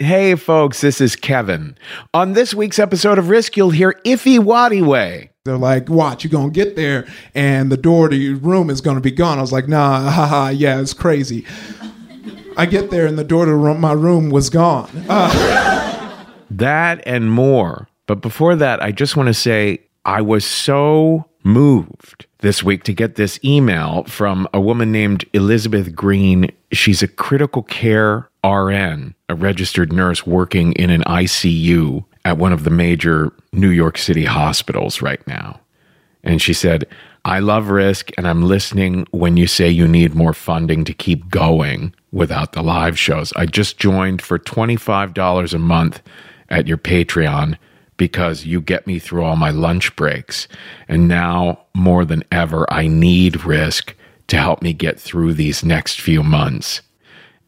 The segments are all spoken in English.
Hey, folks, this is Kevin. On this week's episode of Risk, you'll hear Ify Nwadiwe. They're like, watch, you're going to get there and the door to your room is going to be gone. I was like, nah, haha, yeah, it's crazy. I get there and the door to my room was gone. Uh. That and more. But before that, I just want to say I was so moved this week to get this email from a woman named Elizabeth Green. She's a critical care RN, a registered nurse working in an ICU at one of the major New York City hospitals right now. And she said, I love risk and I'm listening when you say you need more funding to keep going without the live shows. I just joined for $25 a month at your Patreon because you get me through all my lunch breaks. And now more than ever, I need risk to help me get through these next few months.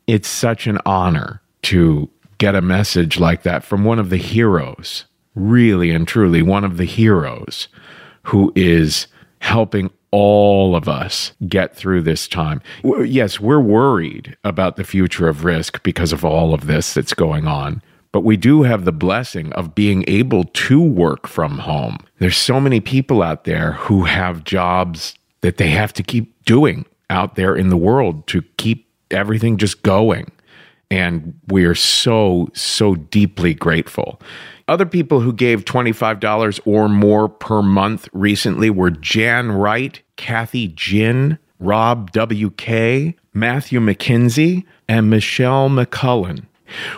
It's such an honor to get a message like that from one of the heroes, really and truly one of the heroes who is helping all of us get through this time. Yes, we're worried about the future of risk because of all of this that's going on. But we do have the blessing of being able to work from home. There's so many people out there who have jobs that they have to keep doing out there in the world to keep everything just going. And we are so, so deeply grateful. Other people who gave $25 or more per month recently were Jan Wright, Kathy Jin, Rob W.K., Matthew McKinsey, and Michelle McCullen.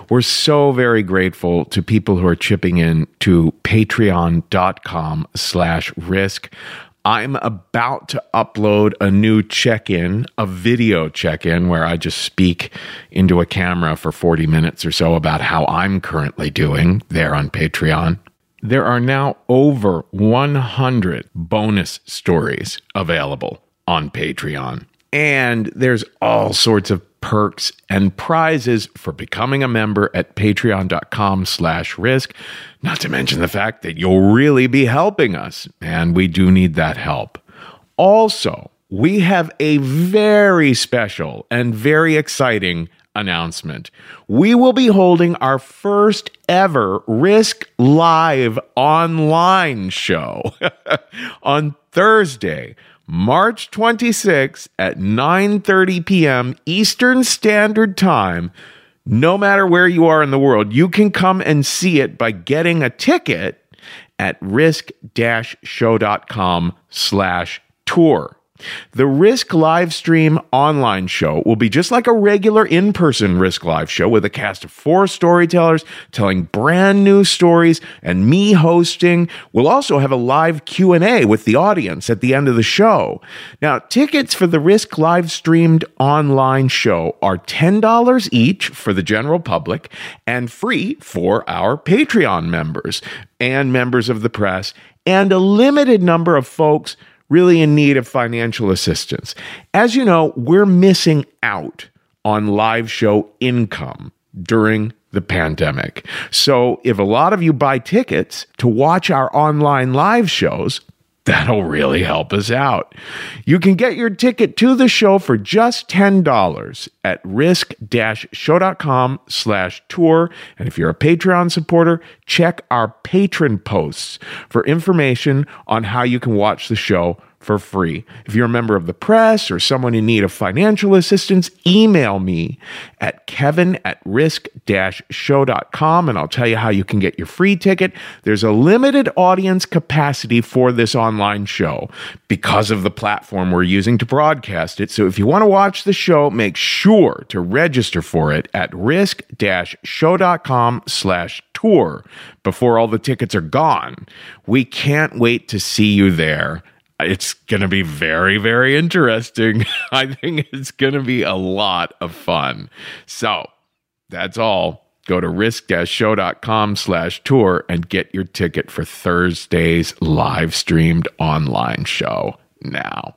We're so very grateful to people who are chipping in to patreon.com slash risk. I'm about to upload a new check in, a video check in, where I just speak into a camera for 40 minutes or so about how I'm currently doing there on Patreon. There are now over 100 bonus stories available on Patreon. And there's all sorts of perks and prizes for becoming a member at patreon.com slash risk not to mention the fact that you'll really be helping us and we do need that help. Also we have a very special and very exciting announcement. We will be holding our first ever risk live online show on thursday March 26 at 9:30 p.m. Eastern Standard Time. No matter where you are in the world, you can come and see it by getting a ticket at risk-show.com slash tour. The Risk live stream online show will be just like a regular in-person Risk live show with a cast of four storytellers telling brand new stories and me hosting. We'll also have a live Q&A with the audience at the end of the show. Now, tickets for the Risk live streamed online show are $10 each for the general public and free for our Patreon members and members of the press and a limited number of folks really in need of financial assistance. As you know, we're missing out on live show income during the pandemic. So if a lot of you buy tickets to watch our online live shows, That'll really help us out. You can get your ticket to the show for just $10 at risk-show.com slash tour. And if you're a Patreon supporter, check our patron posts for information on how you can watch the show for free. If you're a member of the press or someone in need of financial assistance, email me at kevin at risk-show.com and I'll tell you how you can get your free ticket. There's a limited audience capacity for this online show because of the platform we're using to broadcast it. So if you want to watch the show, make sure to register for it at risk-show.com slash tour before all the tickets are gone. We can't wait to see you there it's going to be very, very interesting. I think it's going to be a lot of fun. So that's all. Go to risk-show.com slash tour and get your ticket for Thursday's live streamed online show now.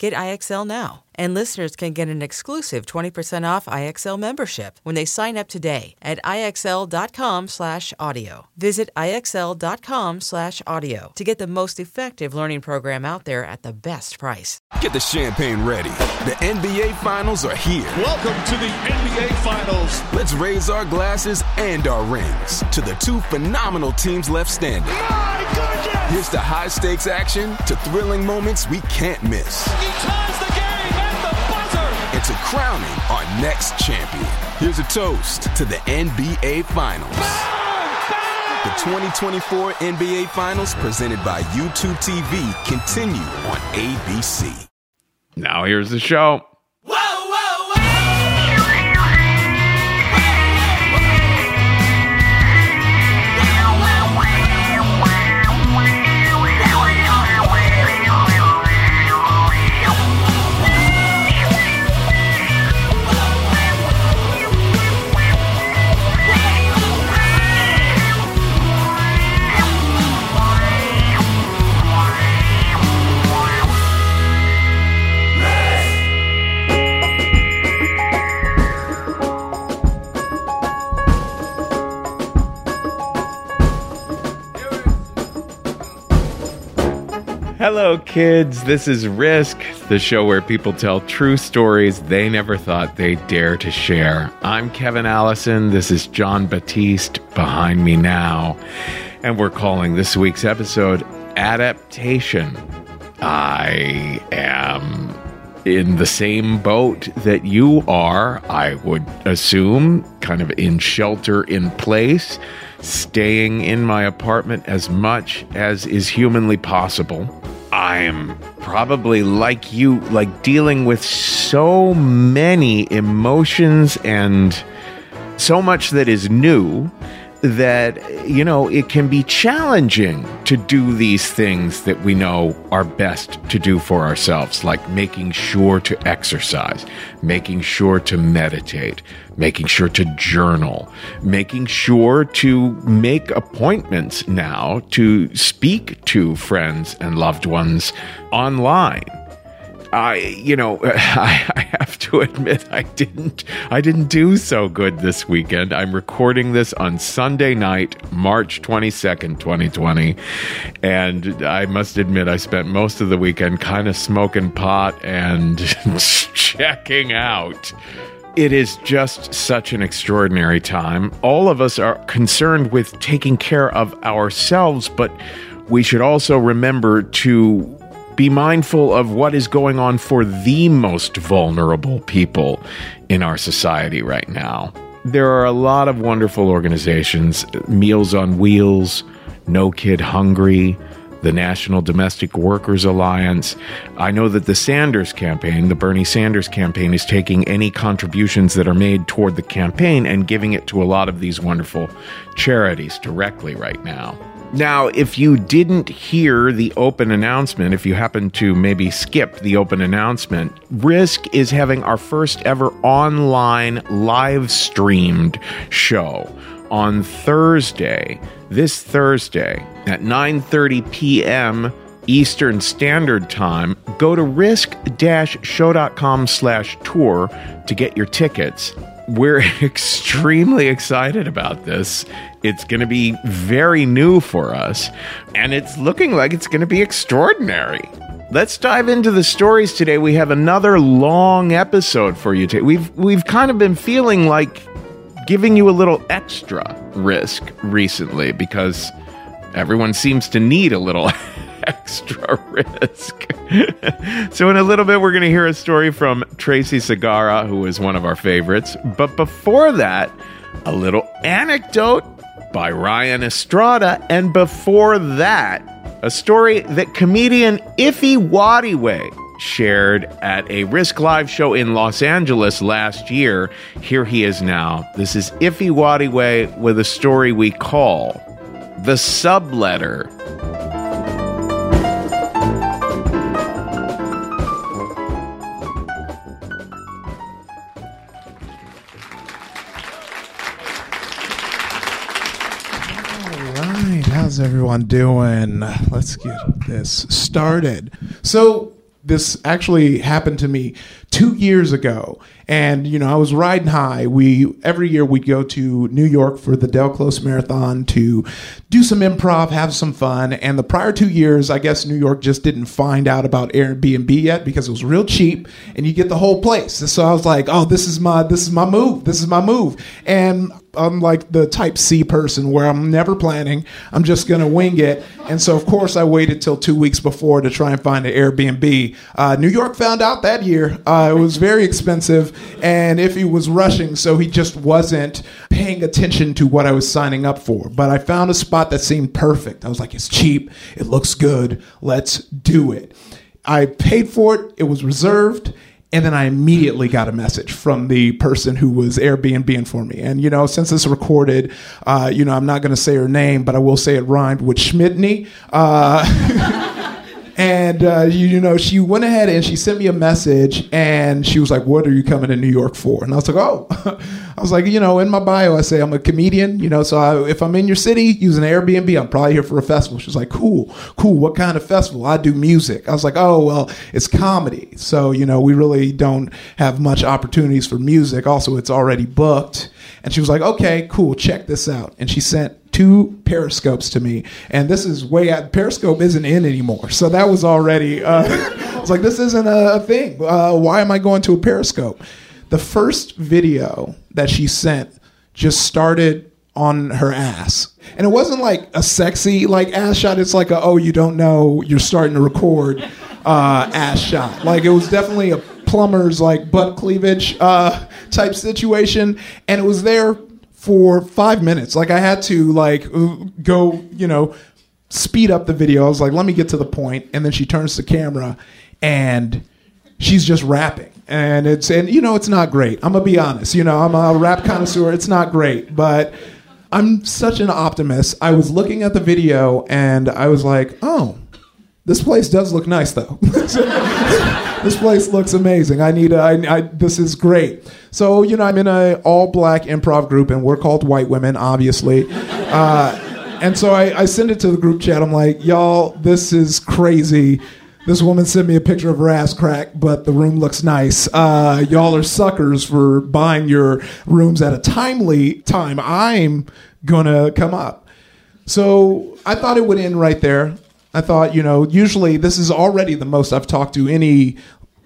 Get IXL now. And listeners can get an exclusive 20% off IXL membership when they sign up today at IXL.com/audio. Visit IXL.com/audio to get the most effective learning program out there at the best price. Get the champagne ready. The NBA finals are here. Welcome to the NBA finals. Let's raise our glasses and our rings to the two phenomenal teams left standing. My goodness! Here's to high stakes action, to thrilling moments we can't miss. He ties the game at the buzzer. and to crowning our next champion. Here's a toast to the NBA Finals. The 2024 NBA Finals, presented by YouTube TV, continue on ABC. Now here's the show. Hello, kids. This is Risk, the show where people tell true stories they never thought they'd dare to share. I'm Kevin Allison. This is John Batiste behind me now. And we're calling this week's episode Adaptation. I am in the same boat that you are, I would assume, kind of in shelter in place, staying in my apartment as much as is humanly possible. I'm probably like you, like dealing with so many emotions and so much that is new that you know it can be challenging to do these things that we know are best to do for ourselves like making sure to exercise making sure to meditate making sure to journal making sure to make appointments now to speak to friends and loved ones online I, you know, I, I have to admit I didn't, I didn't do so good this weekend. I'm recording this on Sunday night, March 22nd, 2020. And I must admit, I spent most of the weekend kind of smoking pot and checking out. It is just such an extraordinary time. All of us are concerned with taking care of ourselves, but we should also remember to be mindful of what is going on for the most vulnerable people in our society right now. There are a lot of wonderful organizations Meals on Wheels, No Kid Hungry, the National Domestic Workers Alliance. I know that the Sanders campaign, the Bernie Sanders campaign, is taking any contributions that are made toward the campaign and giving it to a lot of these wonderful charities directly right now. Now, if you didn't hear the open announcement, if you happen to maybe skip the open announcement, Risk is having our first ever online live streamed show on Thursday, this Thursday at 9:30 p.m. Eastern Standard Time. Go to risk-show.com slash tour to get your tickets. We're extremely excited about this. It's going to be very new for us, and it's looking like it's going to be extraordinary. Let's dive into the stories today. We have another long episode for you today. We've we've kind of been feeling like giving you a little extra risk recently because everyone seems to need a little extra risk. so, in a little bit, we're going to hear a story from Tracy Sagara, who is one of our favorites. But before that, a little anecdote by Ryan Estrada. And before that, a story that comedian Ify Nwadiwe shared at a Risk Live show in Los Angeles last year. Here he is now. This is Ify Nwadiwe with a story we call The Subletter. How's everyone doing? Let's get this started. So, this actually happened to me two years ago, and you know I was riding high. We every year we'd go to New York for the Del Close Marathon to do some improv, have some fun. And the prior two years, I guess New York just didn't find out about Airbnb yet because it was real cheap, and you get the whole place. And so I was like, oh, this is my this is my move. This is my move, and I'm like the type C person where I'm never planning. I'm just going to wing it. And so, of course, I waited till two weeks before to try and find an Airbnb. Uh, New York found out that year. Uh, it was very expensive. And if he was rushing, so he just wasn't paying attention to what I was signing up for. But I found a spot that seemed perfect. I was like, it's cheap. It looks good. Let's do it. I paid for it. It was reserved. And then I immediately got a message from the person who was Airbnb for me. And, you know, since it's recorded, uh, you know, I'm not going to say her name, but I will say it rhymed with Schmidtney. Uh, and uh, you, you, know she went ahead and she sent me a message and she was like what are you coming to new york for? And i was like oh. I was like you know in my bio i say i'm a comedian you know so I, if i'm in your city using airbnb i'm probably here for a festival. She's like cool cool. What kind of festival? I do music. I was like oh well it's comedy. So you know we really don't have much opportunities for music. Also it's already booked. And she was like okay cool. Check this out. And she sent two periscopes to me. And this is way out periscope isn't in anymore. So that was already uh, i was like this isn't a thing. Uh, why am i going to a periscope? The first video that she sent just started on her ass. And it wasn't like a sexy like ass shot. It's like a oh you don't know you're starting to record uh, ass shot. Like it was definitely a plumber's like butt cleavage uh, type situation. And it was there for five minutes. Like I had to like go, you know, speed up the video. I was like, let me get to the point. And then she turns the camera and she's just rapping. And it's and you know it's not great. I'm gonna be honest. You know I'm a rap connoisseur. It's not great, but I'm such an optimist. I was looking at the video and I was like, oh, this place does look nice though. this place looks amazing. I need a, I, I, this is great. So, you know, I'm in a all black improv group and we're called white women, obviously. Uh, and so I, I send it to the group chat. I'm like, y'all, this is crazy. This woman sent me a picture of her ass crack, but the room looks nice. Uh, y'all are suckers for buying your rooms at a timely time. I'm gonna come up. So I thought it would end right there. I thought, you know, usually this is already the most I've talked to any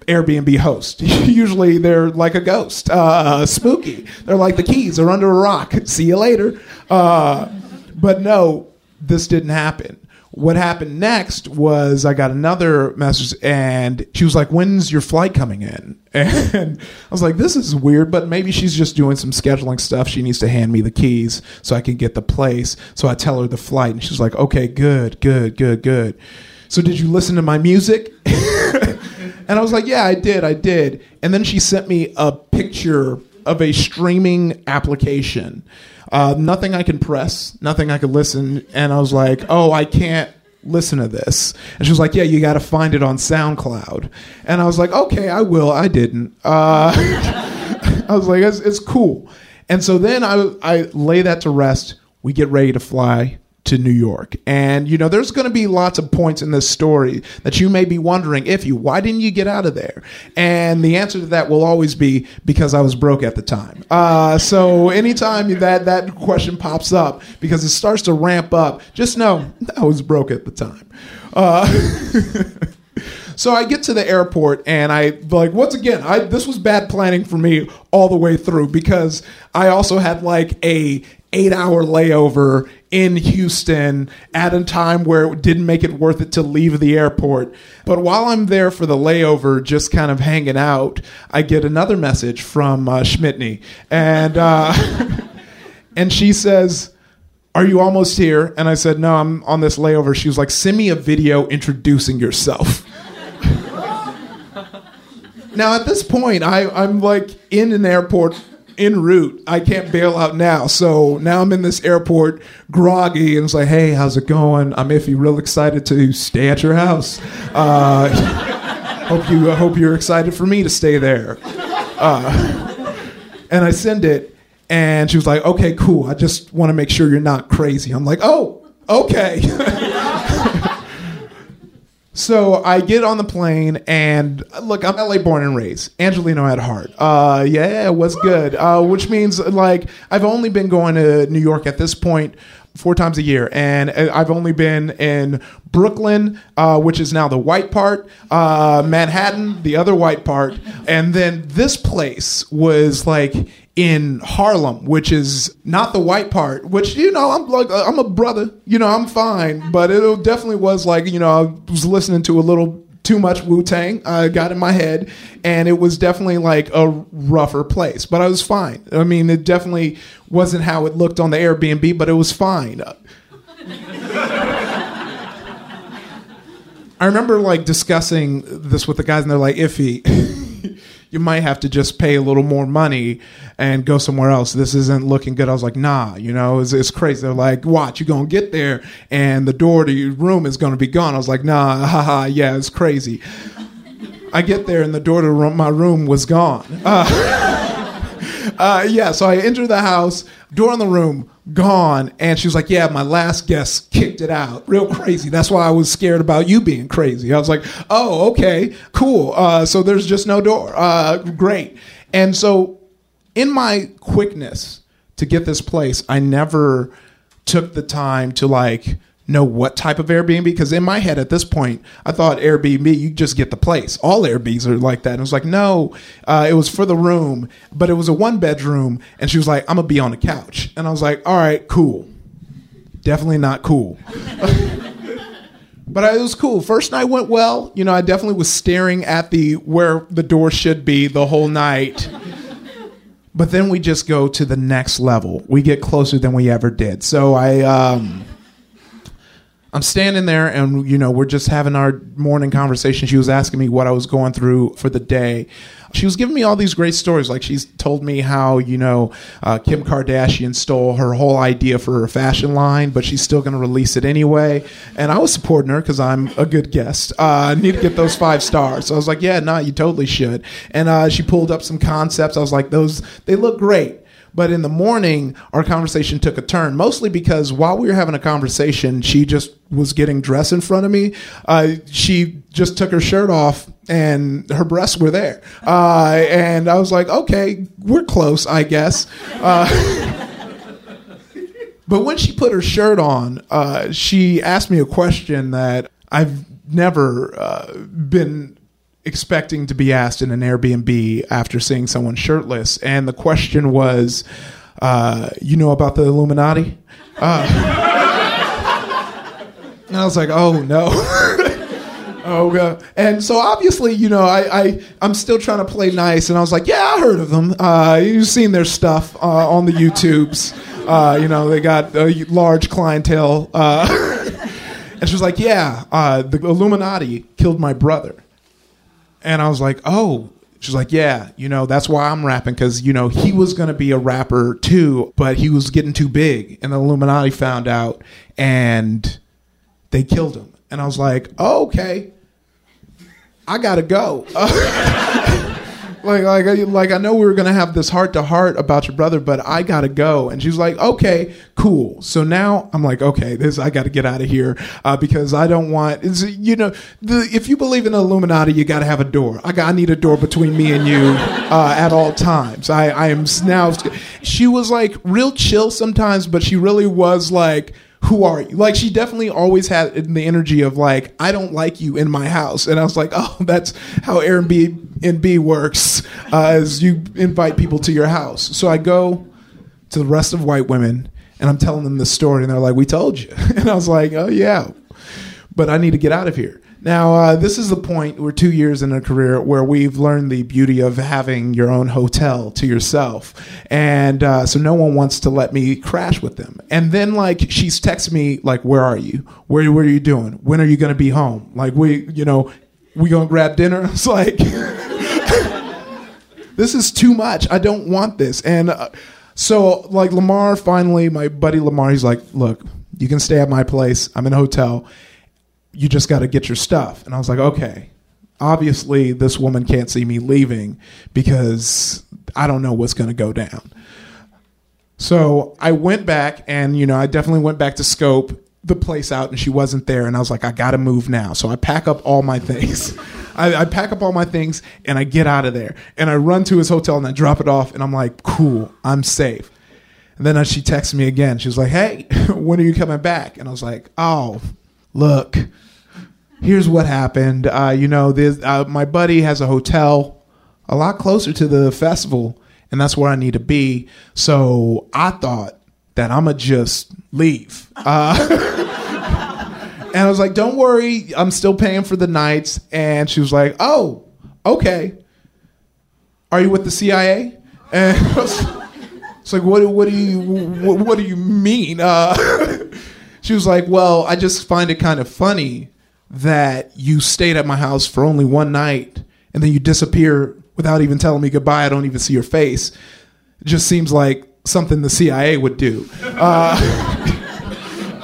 Airbnb host. usually they're like a ghost, uh, spooky. They're like the keys are under a rock. See you later. Uh, but no, this didn't happen. What happened next was I got another message and she was like, When's your flight coming in? And I was like, This is weird, but maybe she's just doing some scheduling stuff. She needs to hand me the keys so I can get the place. So I tell her the flight and she's like, Okay, good, good, good, good. So did you listen to my music? and I was like, Yeah, I did, I did. And then she sent me a picture of a streaming application uh, nothing I can press, nothing I could listen. And I was like, oh, I can't listen to this. And she was like, yeah, you got to find it on SoundCloud. And I was like, okay, I will. I didn't. Uh, I was like, it's, it's cool. And so then I, I lay that to rest. We get ready to fly to New York. And, you know, there's going to be lots of points in this story that you may be wondering if you, why didn't you get out of there? And the answer to that will always be because I was broke at the time. Uh, so anytime that, that question pops up, because it starts to ramp up, just know I was broke at the time. Uh, So I get to the airport and I like once again, I this was bad planning for me all the way through because I also had like a eight hour layover in Houston at a time where it didn't make it worth it to leave the airport. But while I'm there for the layover, just kind of hanging out, I get another message from uh, Schmidtney. And, uh, and she says, are you almost here? And I said, No, I'm on this layover. She was like, Send me a video introducing yourself. now, at this point, I, I'm like in an airport en route. I can't bail out now. So now I'm in this airport groggy and it's like, Hey, how's it going? I'm Ify, real excited to stay at your house. Uh, hope, you, I hope you're excited for me to stay there. Uh, and I send it. And she was like, okay, cool. I just want to make sure you're not crazy. I'm like, oh, okay. so I get on the plane and look, I'm LA born and raised. Angelino at heart. Uh, yeah, what's good? Uh, which means like I've only been going to New York at this point four times a year, and I've only been in Brooklyn, uh, which is now the white part, uh, Manhattan, the other white part, and then this place was like in Harlem, which is not the white part. Which you know, I'm like uh, I'm a brother, you know, I'm fine, but it definitely was like you know I was listening to a little too much Wu Tang. I got in my head, and it was definitely like a rougher place, but I was fine. I mean, it definitely wasn't how it looked on the Airbnb, but it was fine. I remember like discussing this with the guys, and they're like, "Ify, you might have to just pay a little more money and go somewhere else. This isn't looking good." I was like, "Nah, you know, it's, it's crazy." They're like, "Watch, you're gonna get there, and the door to your room is gonna be gone." I was like, "Nah, haha, yeah, it's crazy." I get there, and the door to my room was gone. Uh, uh, yeah, so I enter the house, door in the room gone, and she was like, "Yeah, my last guest kicked it out, real crazy. That's why I was scared about you being crazy." I was like, "Oh, okay, cool. Uh, so there's just no door. Uh, great." And so, in my quickness to get this place, I never took the time to like know what type of Airbnb because in my head at this point I thought Airbnb you just get the place. All Airbnbs are like that. And it was like no, uh, it was for the room, but it was a one bedroom. And she was like, I'm gonna be on the couch, and I was like, all right, cool. Definitely not cool. But it was cool. First night went well. You know, I definitely was staring at the where the door should be the whole night. But then we just go to the next level. We get closer than we ever did. So I um I'm standing there and you know we're just having our morning conversation. She was asking me what I was going through for the day. She was giving me all these great stories. Like she's told me how you know uh, Kim Kardashian stole her whole idea for her fashion line, but she's still going to release it anyway. And I was supporting her because I'm a good guest. Uh, I need to get those five stars. So I was like, yeah, no, nah, you totally should. And uh, she pulled up some concepts. I was like, those they look great. But in the morning, our conversation took a turn, mostly because while we were having a conversation, she just was getting dressed in front of me. Uh, she just took her shirt off and her breasts were there. Uh, and I was like, okay, we're close, I guess. Uh, but when she put her shirt on, uh, she asked me a question that I've never uh, been expecting to be asked in an Airbnb after seeing someone shirtless. And the question was, uh, you know about the Illuminati? Uh, and I was like, oh no. oh god. And so obviously, you know, I, I I'm still trying to play nice, and I was like, yeah, I heard of them. Uh, you've seen their stuff uh, on the YouTubes. Uh, you know, they got a large clientele. Uh, and she was like, yeah, the Illuminati killed my brother. And I was like, oh. She's like, yeah, you know, that's why I'm rapping because, you know, he was going to be a rapper too, but he was getting too big. And the Illuminati found out and they killed him. And I was like, oh, okay, I got to go. like, like, like, I know we were to have this heart to heart about your brother, but I got to go. And she's like, okay, cool. So now I'm like, okay, this, I got to get out of here uh, because I don't want, it's, you know, the, if you believe in the Illuminati, you got to have a door. I, got, I need a door between me and you uh, at all times. I, I am now, she was like real chill sometimes, but she really was like, who are you? Like she definitely always had the energy of like, I don't like you in my house. And I was like, oh, that's how Airbnb works, uh, as you invite people to your house. So I go to the rest of white women And I'm telling them the story, and they're like, "We told you." And I was like, "Oh yeah, but I need to get out of here." Now, uh, this is the point. We're two years in a career where we've learned the beauty of having your own hotel to yourself, and uh, so no one wants to let me crash with them. And then, like, she's texting me, like, "Where are you? Where What are you doing? When are you going to be home? Like, we, you know, we gonna grab dinner?" It's like, this is too much. I don't want this. And uh, so, like, Lamar finally, my buddy Lamar, he's like, "Look, you can stay at my place. I'm in a hotel." You just got to get your stuff. And I was like, okay, obviously this woman can't see me leaving because I don't know what's going to go down. So I went back and, you know, I definitely went back to scope the place out and she wasn't there. And I was like, I got to move now. So I pack up all my things. I, I, pack up all my things and I get out of there. And I run to his hotel and I drop it off. And I'm like, cool, I'm safe. And then uh, she texts me again. She was like, hey, when are you coming back? And I was like, oh, look, here's what happened. Uh, you know, uh, my buddy has a hotel a lot closer to the festival, and that's where I need to be. So I thought that I'm going to just leave. Uh, and I was like, don't worry, I'm still paying for the nights. And she was like, oh, okay. Are you with the CIA? And it's like, what, what do you, what, what do you mean? Uh, she was like, well, I just find it kind of funny that you stayed at my house for only one night and then you disappear without even telling me goodbye. I don't even see your face. It just seems like something the CIA would do. Uh,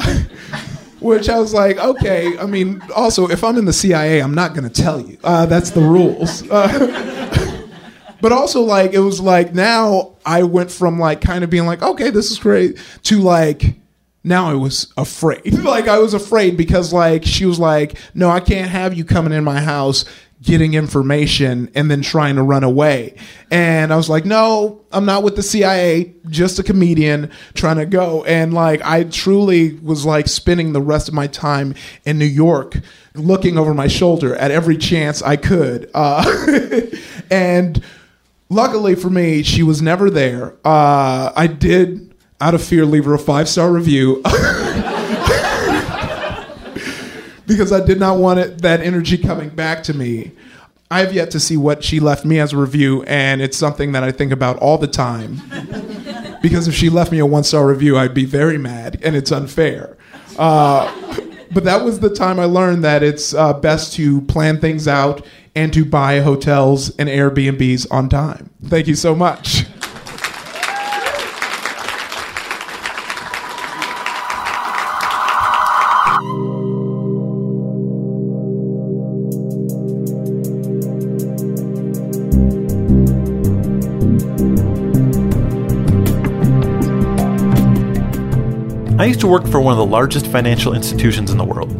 which I was like, okay. I mean, also, if I'm in the CIA, I'm not going to tell you. Uh, that's the rules. Uh, but also, like, it was like now I went from like kind of being like, okay, this is great, to like now I was afraid. like I was afraid because like she was like, "No, I can't have you coming in my house getting information and then trying to run away." And I was like, "No, I'm not with the CIA, just a comedian trying to go." And like I truly was like spending the rest of my time in New York looking over my shoulder at every chance I could. Uh, and luckily for me, she was never there. Uh, I did out of fear, leave her a five star review. because I did not want it, that energy coming back to me. I have yet to see what she left me as a review, and it's something that I think about all the time. because if she left me a one star review, I'd be very mad, and it's unfair. Uh, but that was the time I learned that it's uh, best to plan things out and to buy hotels and Airbnbs on time. Thank you so much. I used to work for one of the largest financial institutions in the world.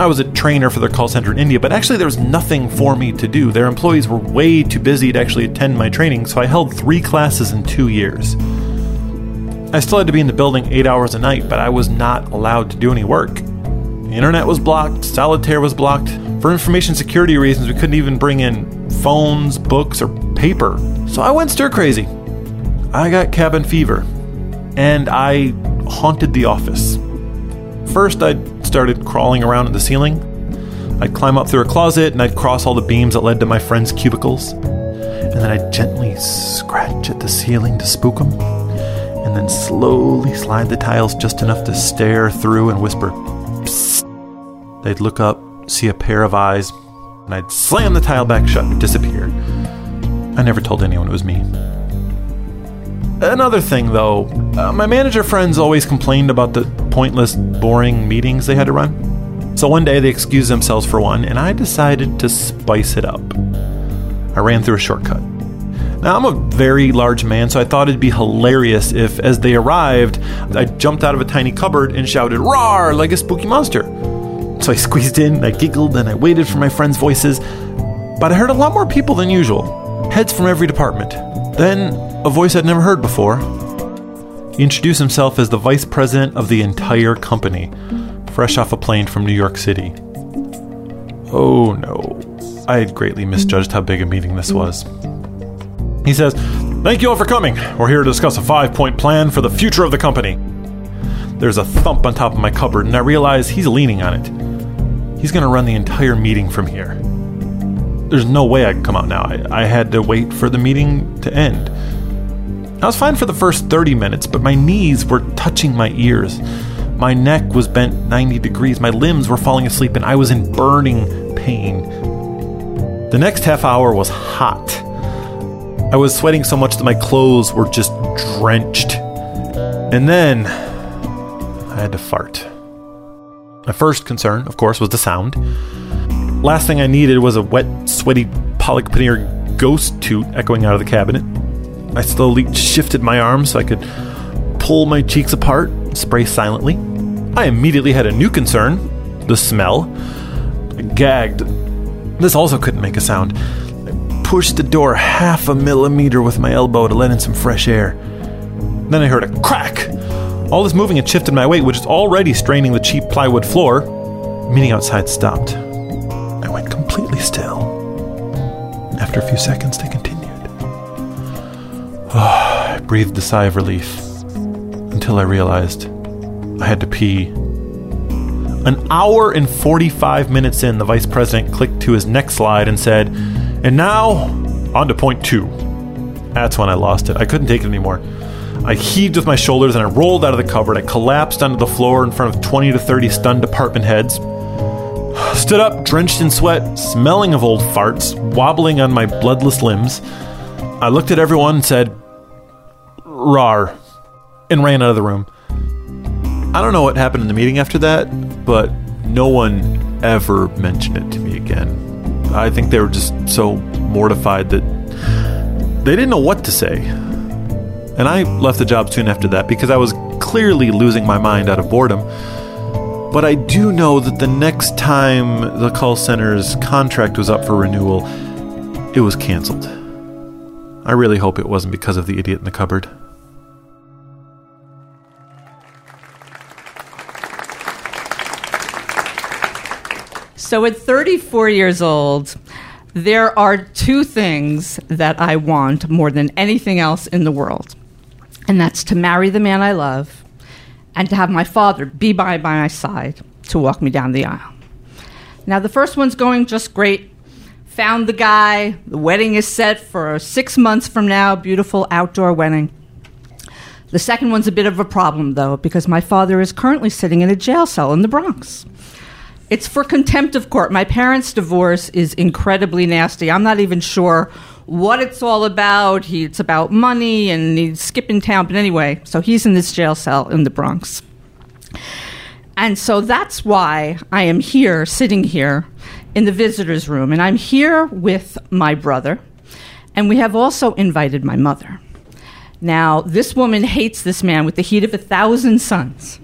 I was a trainer for their call center in India, but actually there was nothing for me to do. Their employees were way too busy to actually attend my training, so I held three classes in two years. I still had to be in the building eight hours a night, but I was not allowed to do any work. The internet was blocked, solitaire was blocked. For information security reasons, we couldn't even bring in phones, books, or paper. So I went stir crazy. I got cabin fever. And I haunted the office. First, I'd started crawling around in the ceiling. I'd climb up through a closet and I'd cross all the beams that led to my friends' cubicles. And then I'd gently scratch at the ceiling to spook them. And then slowly slide the tiles just enough to stare through and whisper, Psst. They'd look up, see a pair of eyes, and I'd slam the tile back shut and disappear. I never told anyone it was me. Another thing, though, uh, my manager friends always complained about the pointless, boring meetings they had to run. So one day they excused themselves for one, and I decided to spice it up. I ran through a shortcut. Now, I'm a very large man, so I thought it'd be hilarious if, as they arrived, I jumped out of a tiny cupboard and shouted, Roar! like a spooky monster. So I squeezed in, I giggled, and I waited for my friends' voices. But I heard a lot more people than usual, heads from every department. Then, a voice I'd never heard before. He introduced himself as the vice president of the entire company, fresh off a plane from New York City. Oh no, I had greatly misjudged how big a meeting this was. He says, Thank you all for coming. We're here to discuss a five point plan for the future of the company. There's a thump on top of my cupboard, and I realize he's leaning on it. He's gonna run the entire meeting from here. There's no way I can come out now. I, I had to wait for the meeting to end. I was fine for the first 30 minutes, but my knees were touching my ears. My neck was bent 90 degrees, my limbs were falling asleep, and I was in burning pain. The next half hour was hot. I was sweating so much that my clothes were just drenched. And then I had to fart. My first concern, of course, was the sound. Last thing I needed was a wet, sweaty Palak Paneer ghost toot echoing out of the cabinet. I slowly shifted my arms so I could pull my cheeks apart, spray silently. I immediately had a new concern the smell. I gagged. This also couldn't make a sound. I pushed the door half a millimeter with my elbow to let in some fresh air. Then I heard a crack. All this moving had shifted my weight, which is already straining the cheap plywood floor. Meeting outside stopped. I went completely still. After a few seconds, they continued. Breathed a sigh of relief until I realized I had to pee. An hour and 45 minutes in, the vice president clicked to his next slide and said, And now, on to point two. That's when I lost it. I couldn't take it anymore. I heaved with my shoulders and I rolled out of the cupboard. I collapsed onto the floor in front of 20 to 30 stunned department heads. Stood up, drenched in sweat, smelling of old farts, wobbling on my bloodless limbs. I looked at everyone and said, Rar, and ran out of the room. I don't know what happened in the meeting after that, but no one ever mentioned it to me again. I think they were just so mortified that they didn't know what to say. And I left the job soon after that because I was clearly losing my mind out of boredom. But I do know that the next time the call center's contract was up for renewal, it was canceled. I really hope it wasn't because of the idiot in the cupboard. So at 34 years old, there are two things that I want more than anything else in the world. And that's to marry the man I love and to have my father be by, my side to walk me down the aisle. Now, the first one's going just great. Found the guy. The wedding is set for six months from now. Beautiful outdoor wedding. The second one's a bit of a problem, though, because my father is currently sitting in a jail cell in the Bronx. It's for contempt of court. My parents' divorce is incredibly nasty. I'm not even sure what it's all about. He, it's about money and he's skipping town. But anyway, so he's in this jail cell in the Bronx. And so that's why I am here, sitting here in the visitor's room. And I'm here with my brother. And we have also invited my mother. Now, this woman hates this man with the heat of a thousand suns.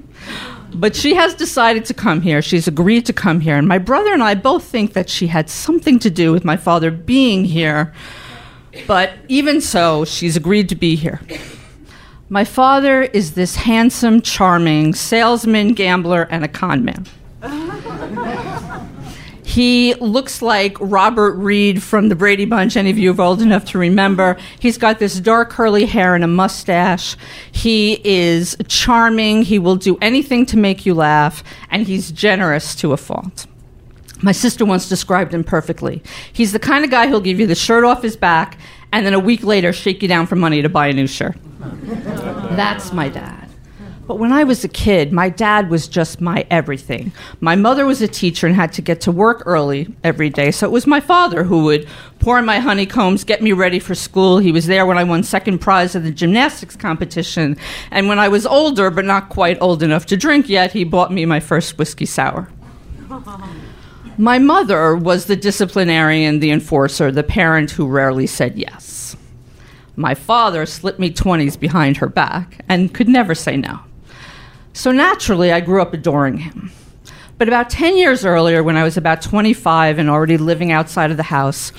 But she has decided to come here. She's agreed to come here. And my brother and I both think that she had something to do with my father being here. But even so, she's agreed to be here. My father is this handsome, charming salesman, gambler, and a con man. He looks like Robert Reed from the Brady Bunch. Any of you old enough to remember? He's got this dark curly hair and a mustache. He is charming. He will do anything to make you laugh, and he's generous to a fault. My sister once described him perfectly. He's the kind of guy who'll give you the shirt off his back and then a week later shake you down for money to buy a new shirt. That's my dad. But when I was a kid, my dad was just my everything. My mother was a teacher and had to get to work early every day, so it was my father who would pour in my honeycombs, get me ready for school. He was there when I won second prize at the gymnastics competition. And when I was older, but not quite old enough to drink yet, he bought me my first whiskey sour. My mother was the disciplinarian, the enforcer, the parent who rarely said yes. My father slipped me 20s behind her back and could never say no. So naturally, I grew up adoring him. But about 10 years earlier, when I was about 25 and already living outside of the house,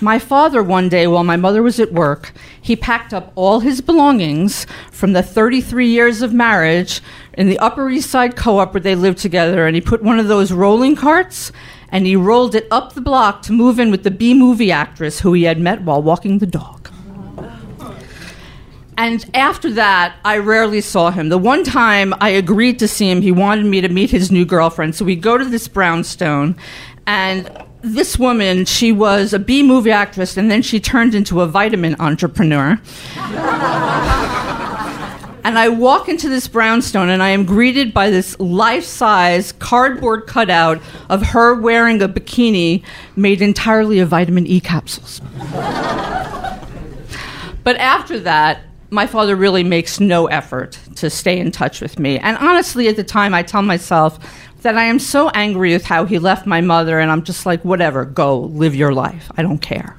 my father, one day while my mother was at work, he packed up all his belongings from the 33 years of marriage in the Upper East Side co op where they lived together, and he put one of those rolling carts and he rolled it up the block to move in with the B movie actress who he had met while walking the dog. And after that, I rarely saw him. The one time I agreed to see him, he wanted me to meet his new girlfriend. So we go to this brownstone, and this woman, she was a B movie actress, and then she turned into a vitamin entrepreneur. and I walk into this brownstone, and I am greeted by this life size cardboard cutout of her wearing a bikini made entirely of vitamin E capsules. but after that, my father really makes no effort to stay in touch with me. And honestly, at the time, I tell myself that I am so angry with how he left my mother, and I'm just like, whatever, go, live your life. I don't care.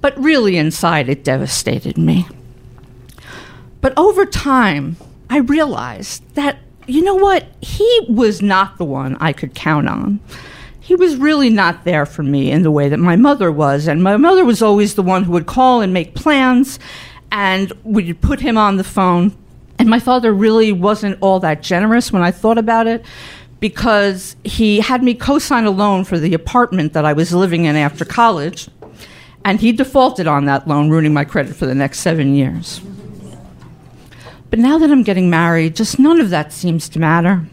But really, inside, it devastated me. But over time, I realized that, you know what? He was not the one I could count on. He was really not there for me in the way that my mother was. And my mother was always the one who would call and make plans, and would put him on the phone. And my father really wasn't all that generous when I thought about it because he had me co sign a loan for the apartment that I was living in after college. And he defaulted on that loan, ruining my credit for the next seven years. But now that I'm getting married, just none of that seems to matter.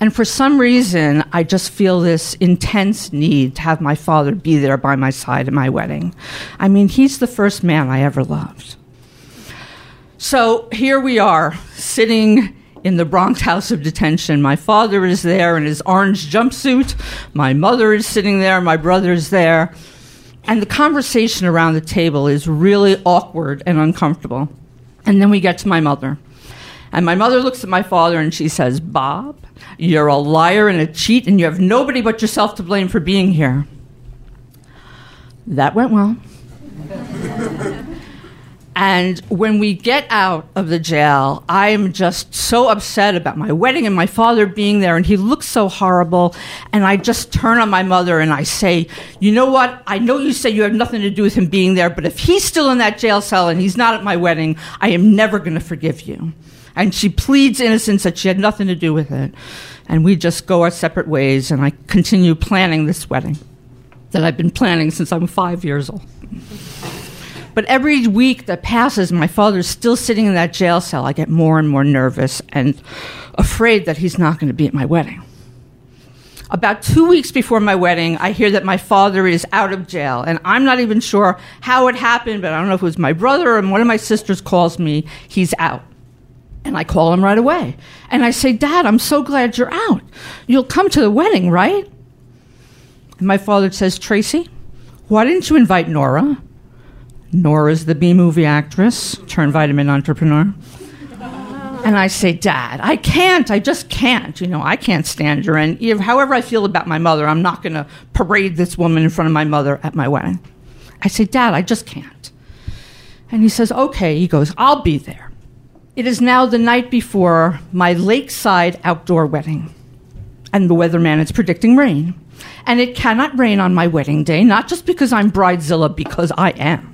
And for some reason, I just feel this intense need to have my father be there by my side at my wedding. I mean, he's the first man I ever loved. So here we are, sitting in the Bronx House of Detention. My father is there in his orange jumpsuit. My mother is sitting there. My brother is there. And the conversation around the table is really awkward and uncomfortable. And then we get to my mother. And my mother looks at my father and she says, Bob, you're a liar and a cheat, and you have nobody but yourself to blame for being here. That went well. And when we get out of the jail, I am just so upset about my wedding and my father being there, and he looks so horrible. And I just turn on my mother and I say, You know what? I know you say you have nothing to do with him being there, but if he's still in that jail cell and he's not at my wedding, I am never going to forgive you. And she pleads innocence that she had nothing to do with it. And we just go our separate ways, and I continue planning this wedding that I've been planning since I'm five years old. But every week that passes, my father's still sitting in that jail cell. I get more and more nervous and afraid that he's not going to be at my wedding. About two weeks before my wedding, I hear that my father is out of jail. And I'm not even sure how it happened, but I don't know if it was my brother or one of my sisters calls me, he's out. And I call him right away. And I say, Dad, I'm so glad you're out. You'll come to the wedding, right? And my father says, Tracy, why didn't you invite Nora? Nora's the B movie actress turned vitamin entrepreneur. And I say, Dad, I can't. I just can't. You know, I can't stand her. And if, however I feel about my mother, I'm not going to parade this woman in front of my mother at my wedding. I say, Dad, I just can't. And he says, Okay. He goes, I'll be there. It is now the night before my lakeside outdoor wedding. And the weatherman is predicting rain. And it cannot rain on my wedding day, not just because I'm Bridezilla, because I am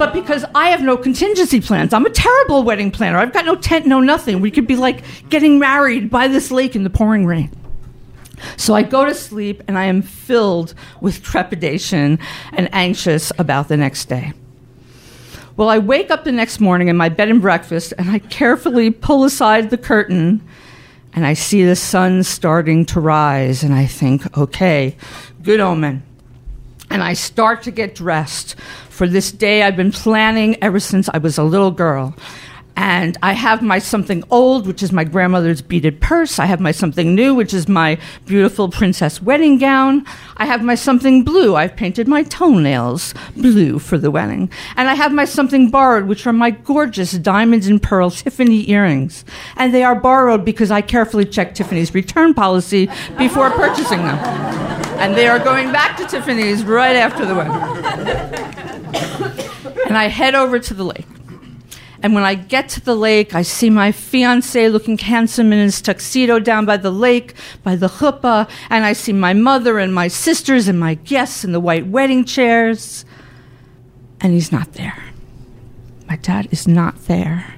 but because I have no contingency plans. I'm a terrible wedding planner. I've got no tent, no nothing. We could be like getting married by this lake in the pouring rain. So I go to sleep and I am filled with trepidation and anxious about the next day. Well, I wake up the next morning in my bed and breakfast and I carefully pull aside the curtain and I see the sun starting to rise and I think, okay, good omen. And I start to get dressed for this day I've been planning ever since I was a little girl. And I have my something old, which is my grandmother's beaded purse. I have my something new, which is my beautiful princess wedding gown. I have my something blue. I've painted my toenails blue for the wedding. And I have my something borrowed, which are my gorgeous diamonds and pearl Tiffany earrings. And they are borrowed because I carefully checked Tiffany's return policy before purchasing them. And they are going back to Tiffany's right after the wedding and I head over to the lake. And when I get to the lake, I see my fiance looking handsome in his tuxedo down by the lake, by the chuppah, and I see my mother and my sisters and my guests in the white wedding chairs. And he's not there. My dad is not there.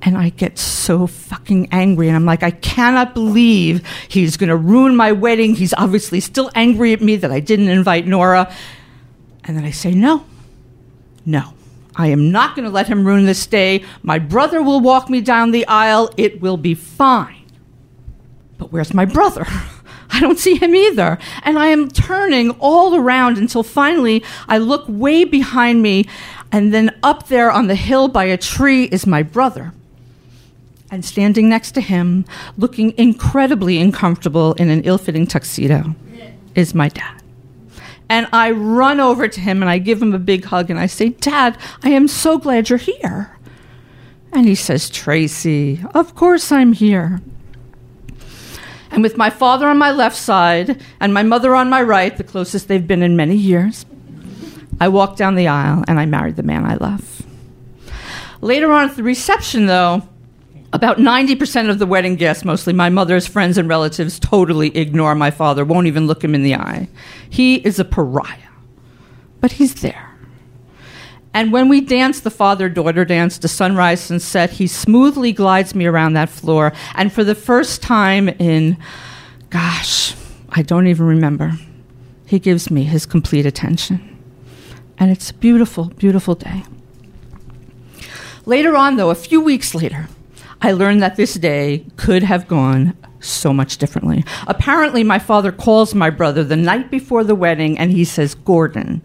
And I get so fucking angry. And I'm like, I cannot believe he's going to ruin my wedding. He's obviously still angry at me that I didn't invite Nora. And then I say, no, no. I am not going to let him ruin this day. My brother will walk me down the aisle. It will be fine. But where's my brother? I don't see him either. And I am turning all around until finally I look way behind me, and then up there on the hill by a tree is my brother. And standing next to him, looking incredibly uncomfortable in an ill fitting tuxedo, is my dad. And I run over to him and I give him a big hug and I say, Dad, I am so glad you're here. And he says, Tracy, of course I'm here. And with my father on my left side and my mother on my right, the closest they've been in many years, I walked down the aisle and I married the man I love. Later on at the reception, though, about 90% of the wedding guests, mostly my mother's friends and relatives, totally ignore my father, won't even look him in the eye. He is a pariah, but he's there. And when we dance the father daughter dance to sunrise and sunset, he smoothly glides me around that floor. And for the first time in, gosh, I don't even remember, he gives me his complete attention. And it's a beautiful, beautiful day. Later on, though, a few weeks later, I learned that this day could have gone so much differently. Apparently, my father calls my brother the night before the wedding and he says, Gordon,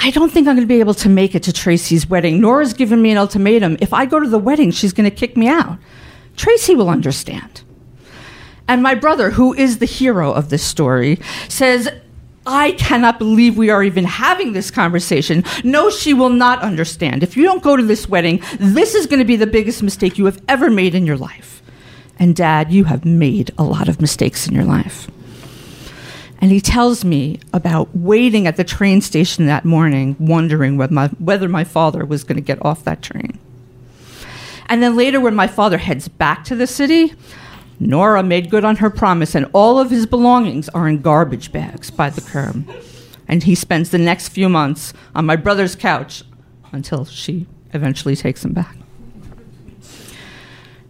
I don't think I'm going to be able to make it to Tracy's wedding. Nora's given me an ultimatum. If I go to the wedding, she's going to kick me out. Tracy will understand. And my brother, who is the hero of this story, says, I cannot believe we are even having this conversation. No, she will not understand. If you don't go to this wedding, this is going to be the biggest mistake you have ever made in your life. And dad, you have made a lot of mistakes in your life. And he tells me about waiting at the train station that morning, wondering whether my, father was going to get off that train. And then later, when my father heads back to the city, Nora made good on her promise, and all of his belongings are in garbage bags by the curb. And he spends the next few months on my brother's couch until she eventually takes him back.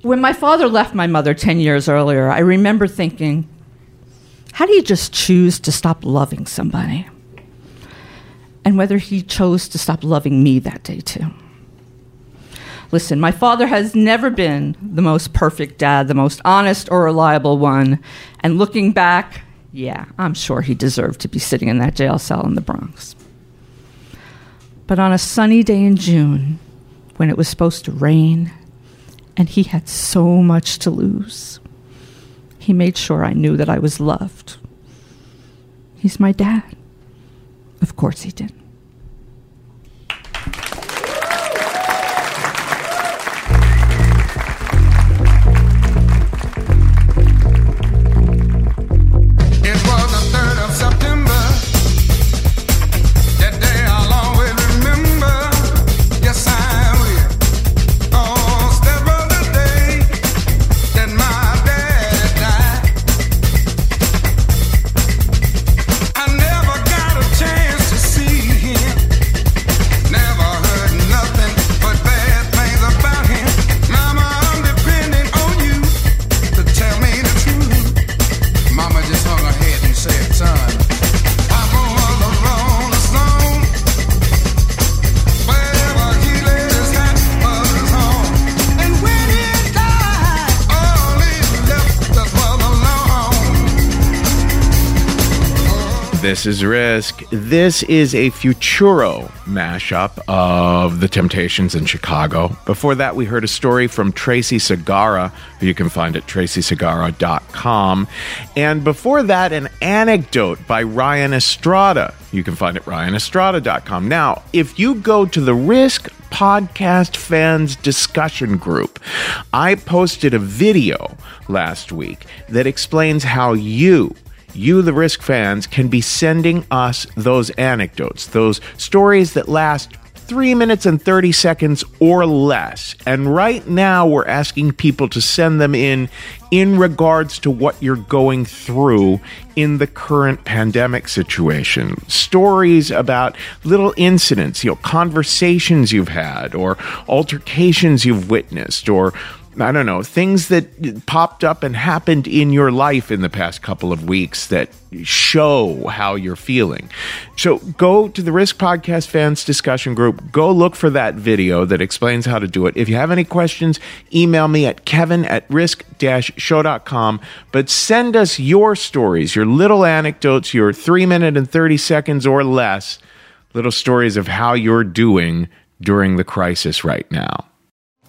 When my father left my mother 10 years earlier, I remember thinking, how do you just choose to stop loving somebody? And whether he chose to stop loving me that day, too. Listen, my father has never been the most perfect dad, the most honest or reliable one. And looking back, yeah, I'm sure he deserved to be sitting in that jail cell in the Bronx. But on a sunny day in June, when it was supposed to rain, and he had so much to lose, he made sure I knew that I was loved. He's my dad. Of course he did. This is Risk. This is a Futuro mashup of The Temptations in Chicago. Before that, we heard a story from Tracy Sagara, who you can find at tracysagara.com. And before that, an anecdote by Ryan Estrada. You can find it at ryanestrada.com. Now, if you go to the Risk Podcast Fans Discussion Group, I posted a video last week that explains how you you, the Risk fans, can be sending us those anecdotes, those stories that last three minutes and 30 seconds or less. And right now, we're asking people to send them in in regards to what you're going through in the current pandemic situation. Stories about little incidents, you know, conversations you've had, or altercations you've witnessed, or I don't know, things that popped up and happened in your life in the past couple of weeks that show how you're feeling. So go to the Risk Podcast fans discussion group, go look for that video that explains how to do it. If you have any questions, email me at kevin at risk show.com. But send us your stories, your little anecdotes, your three minute and 30 seconds or less, little stories of how you're doing during the crisis right now.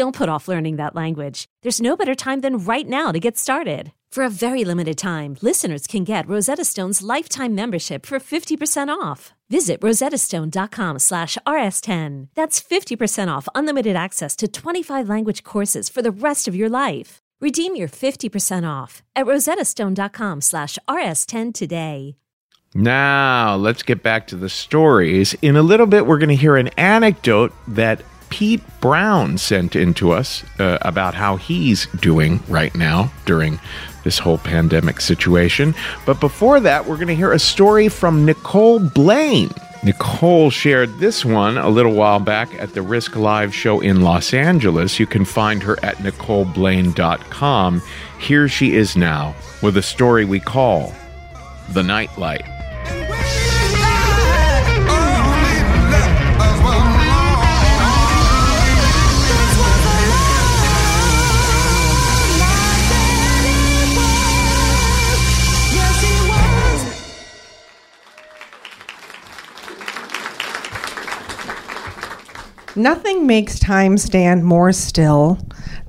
Don't put off learning that language. There's no better time than right now to get started. For a very limited time, listeners can get Rosetta Stone's lifetime membership for 50% off. Visit rosettastone.com slash rs10. That's 50% off unlimited access to 25 language courses for the rest of your life. Redeem your 50% off at rosettastone.com slash rs10 today. Now, let's get back to the stories. In a little bit, we're going to hear an anecdote that Pete Brown sent in to us uh, about how he's doing right now during this whole pandemic situation. But before that, we're going to hear a story from Nicole Blaine. Nicole shared this one a little while back at the Risk Live show in Los Angeles. You can find her at NicoleBlaine.com. Here she is now with a story we call The Nightlight. Nothing makes time stand more still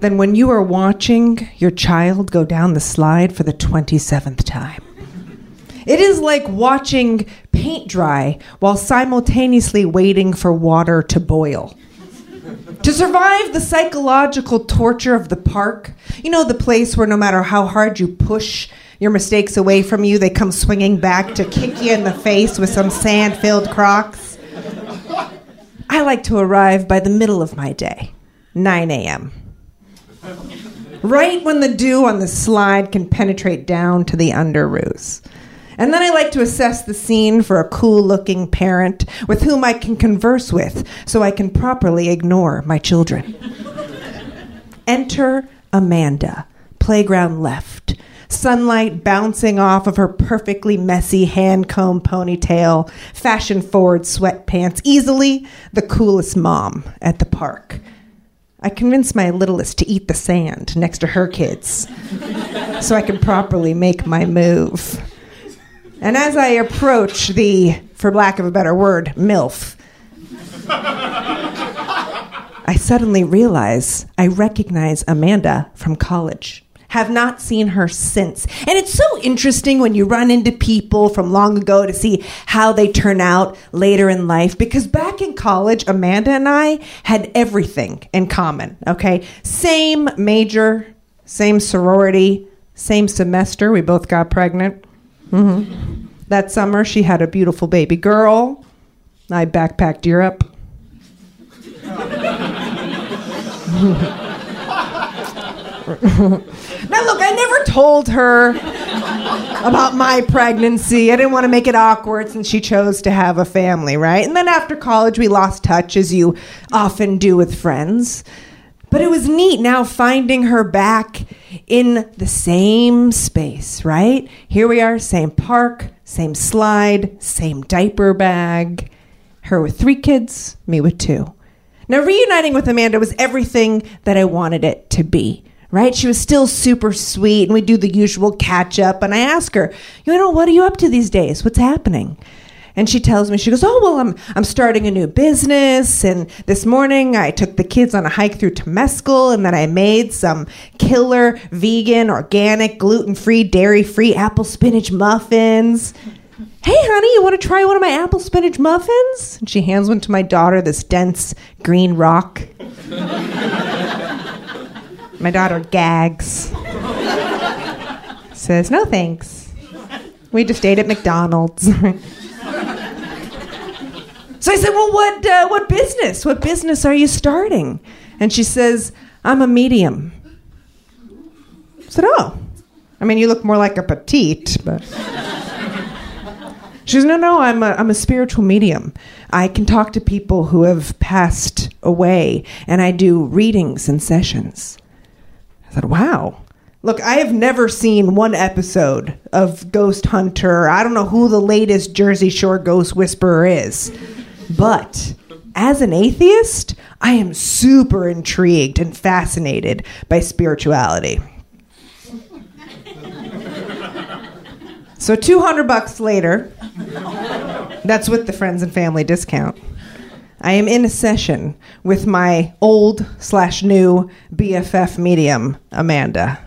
than when you are watching your child go down the slide for the 27th time. It is like watching paint dry while simultaneously waiting for water to boil. to survive the psychological torture of the park, you know, the place where no matter how hard you push your mistakes away from you, they come swinging back to kick you in the face with some sand filled crocs. I like to arrive by the middle of my day, 9 a.m. Right when the dew on the slide can penetrate down to the underoos. And then I like to assess the scene for a cool looking parent with whom I can converse with so I can properly ignore my children. Enter Amanda, playground left, sunlight bouncing off of her perfectly messy hand comb ponytail, fashion forward sweatpants, easily the coolest mom at the park. I convinced my littlest to eat the sand next to her kids so I can properly make my move. And as I approach the, for lack of a better word, MILF, I suddenly realize I recognize Amanda from college. Have not seen her since. And it's so interesting when you run into people from long ago to see how they turn out later in life. Because back in college, Amanda and I had everything in common, okay? Same major, same sorority, same semester. We both got pregnant. Mm-hmm. That summer, she had a beautiful baby girl. I backpacked Europe. now, look, I never told her about my pregnancy. I didn't want to make it awkward since she chose to have a family, right? And then after college, we lost touch, as you often do with friends. But it was neat now finding her back in the same space, right? Here we are, same park, same slide, same diaper bag. Her with three kids, me with two. Now, reuniting with Amanda was everything that I wanted it to be, right? She was still super sweet, and we do the usual catch up. And I ask her, you know, what are you up to these days? What's happening? And she tells me, she goes, Oh, well, I'm, I'm starting a new business. And this morning I took the kids on a hike through Temescal, and then I made some killer vegan, organic, gluten free, dairy free apple spinach muffins. Hey, honey, you want to try one of my apple spinach muffins? And she hands one to my daughter, this dense green rock. my daughter gags. Says, No thanks. We just ate at McDonald's. So I said, "Well, what uh, what business? What business are you starting?" And she says, "I'm a medium." I said, "Oh, I mean, you look more like a petite, but." She says, "No, no, I'm a, I'm a spiritual medium. I can talk to people who have passed away, and I do readings and sessions." I said, "Wow." Look, I have never seen one episode of Ghost Hunter. I don't know who the latest Jersey Shore ghost whisperer is. But as an atheist, I am super intrigued and fascinated by spirituality. So 200 bucks later, that's with the friends and family discount. I am in a session with my old slash new BFF medium, Amanda.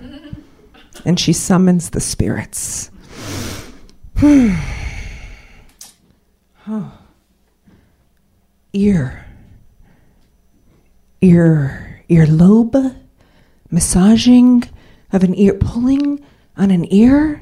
And she summons the spirits. oh ear, ear, Ear lobe. massaging of an ear, pulling on an ear.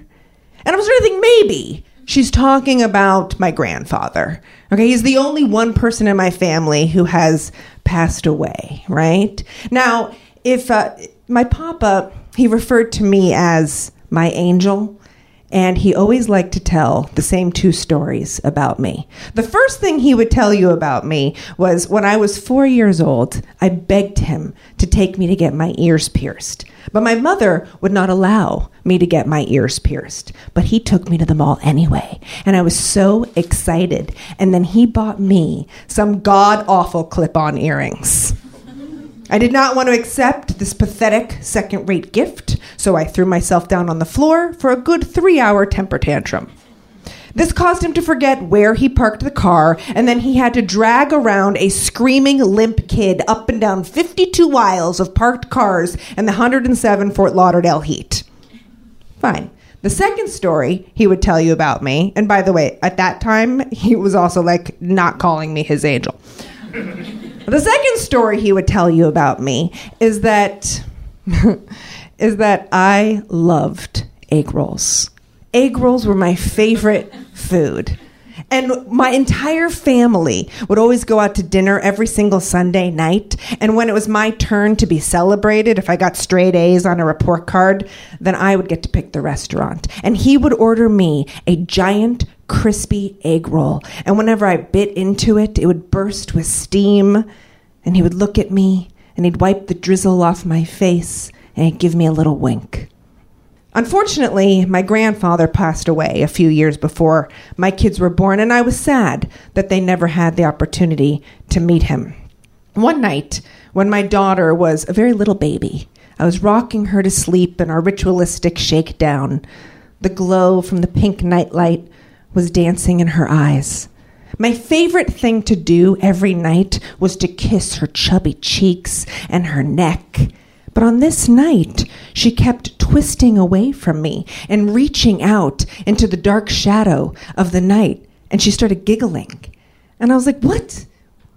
And I was really thinking maybe she's talking about my grandfather. Okay, he's the only one person in my family who has passed away, right? Now, if uh, my papa, he referred to me as my angel and he always liked to tell the same two stories about me. The first thing he would tell you about me was when I was four years old, I begged him to take me to get my ears pierced. But my mother would not allow me to get my ears pierced. But he took me to the mall anyway. And I was so excited. And then he bought me some god awful clip on earrings. I did not want to accept this pathetic second rate gift, so I threw myself down on the floor for a good three hour temper tantrum. This caused him to forget where he parked the car, and then he had to drag around a screaming, limp kid up and down 52 aisles of parked cars and the 107 Fort Lauderdale heat. Fine. The second story he would tell you about me, and by the way, at that time, he was also like not calling me his angel. The second story he would tell you about me is that is that I loved egg rolls. Egg rolls were my favorite food. And my entire family would always go out to dinner every single Sunday night. And when it was my turn to be celebrated, if I got straight A's on a report card, then I would get to pick the restaurant. And he would order me a giant crispy egg roll. And whenever I bit into it, it would burst with steam. And he would look at me and he'd wipe the drizzle off my face and he'd give me a little wink. Unfortunately, my grandfather passed away a few years before my kids were born, and I was sad that they never had the opportunity to meet him. One night, when my daughter was a very little baby, I was rocking her to sleep in our ritualistic shakedown. The glow from the pink nightlight was dancing in her eyes. My favorite thing to do every night was to kiss her chubby cheeks and her neck. But on this night, she kept twisting away from me and reaching out into the dark shadow of the night. And she started giggling. And I was like, What?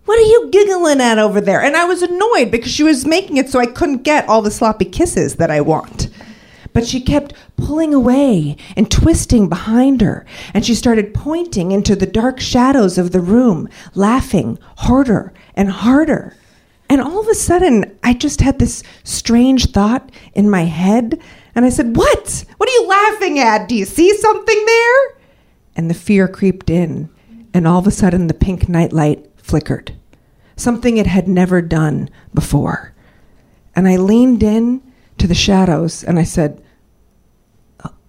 What are you giggling at over there? And I was annoyed because she was making it so I couldn't get all the sloppy kisses that I want. But she kept pulling away and twisting behind her, and she started pointing into the dark shadows of the room, laughing harder and harder. And all of a sudden, I just had this strange thought in my head, and I said, What? What are you laughing at? Do you see something there? And the fear creeped in, and all of a sudden, the pink nightlight flickered. Something it had never done before. And I leaned in to the shadows and I said,